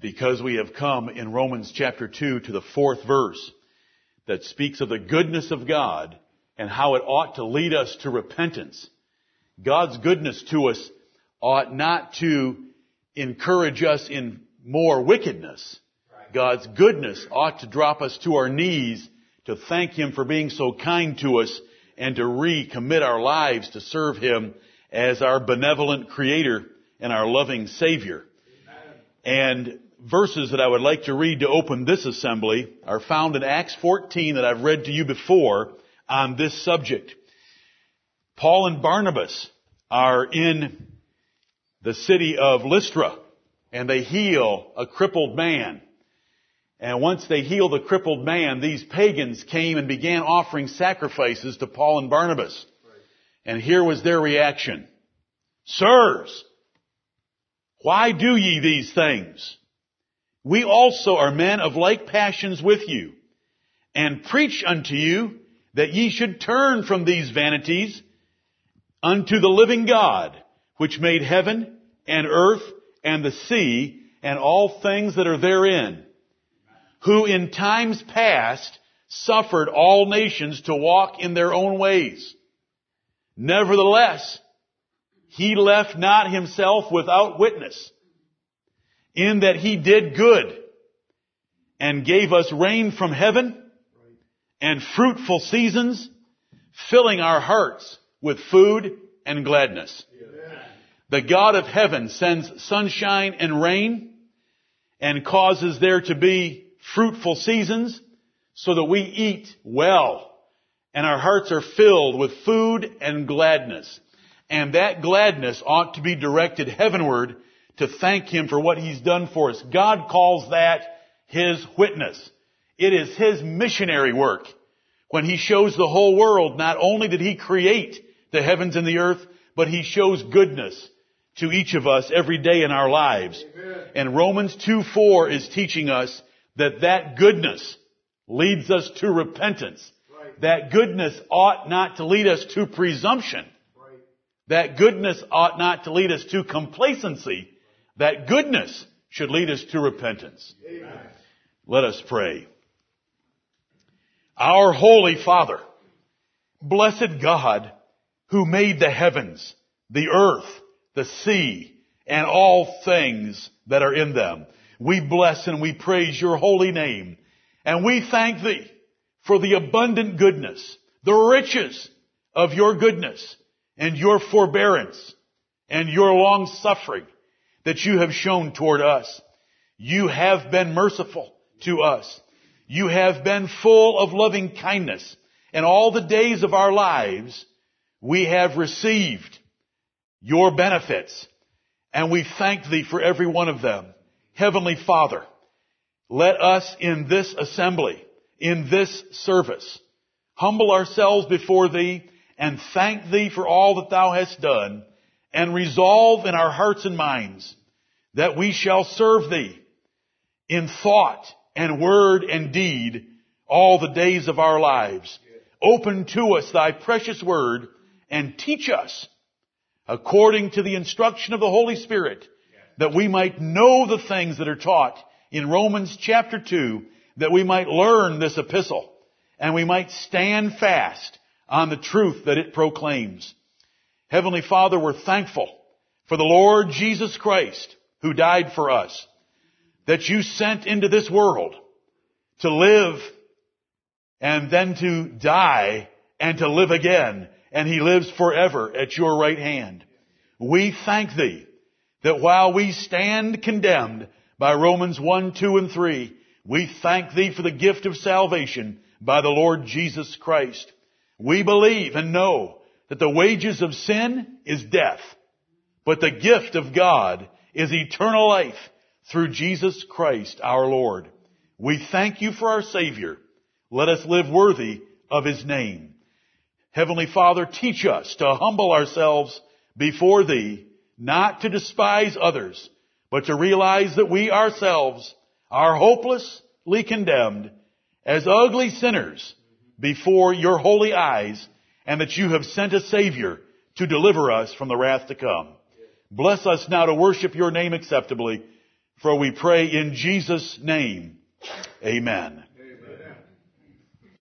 because we have come in Romans chapter 2 to the fourth verse that speaks of the goodness of God and how it ought to lead us to repentance. God's goodness to us ought not to encourage us in more wickedness. God's goodness ought to drop us to our knees to thank Him for being so kind to us and to recommit our lives to serve Him as our benevolent Creator and our loving Savior. And verses that I would like to read to open this assembly are found in Acts 14 that I've read to you before on this subject. Paul and Barnabas are in the city of Lystra and they heal a crippled man. And once they heal the crippled man, these pagans came and began offering sacrifices to Paul and Barnabas. And here was their reaction. Sirs, why do ye these things? We also are men of like passions with you, and preach unto you that ye should turn from these vanities unto the living God, which made heaven and earth and the sea and all things that are therein, who in times past suffered all nations to walk in their own ways. Nevertheless, he left not himself without witness in that he did good and gave us rain from heaven and fruitful seasons, filling our hearts with food and gladness. The God of heaven sends sunshine and rain and causes there to be fruitful seasons so that we eat well and our hearts are filled with food and gladness. And that gladness ought to be directed heavenward to thank Him for what He's done for us. God calls that His witness. It is His missionary work. When He shows the whole world, not only did He create the heavens and the earth, but He shows goodness to each of us every day in our lives. Amen. And Romans 2:4 is teaching us that that goodness leads us to repentance. Right. That goodness ought not to lead us to presumption. Right. That goodness ought not to lead us to complacency. That goodness should lead us to repentance. Amen. Let us pray. Our Holy Father, blessed God, who made the heavens, the earth, the sea, and all things that are in them. We bless and we praise your holy name. And we thank thee for the abundant goodness, the riches of your goodness and your forbearance and your long suffering that you have shown toward us. You have been merciful to us. You have been full of loving kindness and all the days of our lives we have received your benefits, and we thank thee for every one of them. Heavenly Father, let us in this assembly, in this service, humble ourselves before thee and thank thee for all that thou hast done and resolve in our hearts and minds that we shall serve thee in thought and word and deed all the days of our lives. Open to us thy precious word and teach us according to the instruction of the Holy Spirit, that we might know the things that are taught in Romans chapter 2, that we might learn this epistle, and we might stand fast on the truth that it proclaims. Heavenly Father, we're thankful for the Lord Jesus Christ, who died for us, that you sent into this world to live and then to die and to live again and he lives forever at your right hand. We thank thee that while we stand condemned by Romans 1, 2, and 3, we thank thee for the gift of salvation by the Lord Jesus Christ. We believe and know that the wages of sin is death, but the gift of God is eternal life through Jesus Christ our Lord. We thank you for our Savior. Let us live worthy of His name. Heavenly Father, teach us to humble ourselves before Thee, not to despise others, but to realize that we ourselves are hopelessly condemned as ugly sinners before Your holy eyes, and that You have sent a Savior to deliver us from the wrath to come. Bless us now to worship your name acceptably, for we pray in Jesus' name. Amen.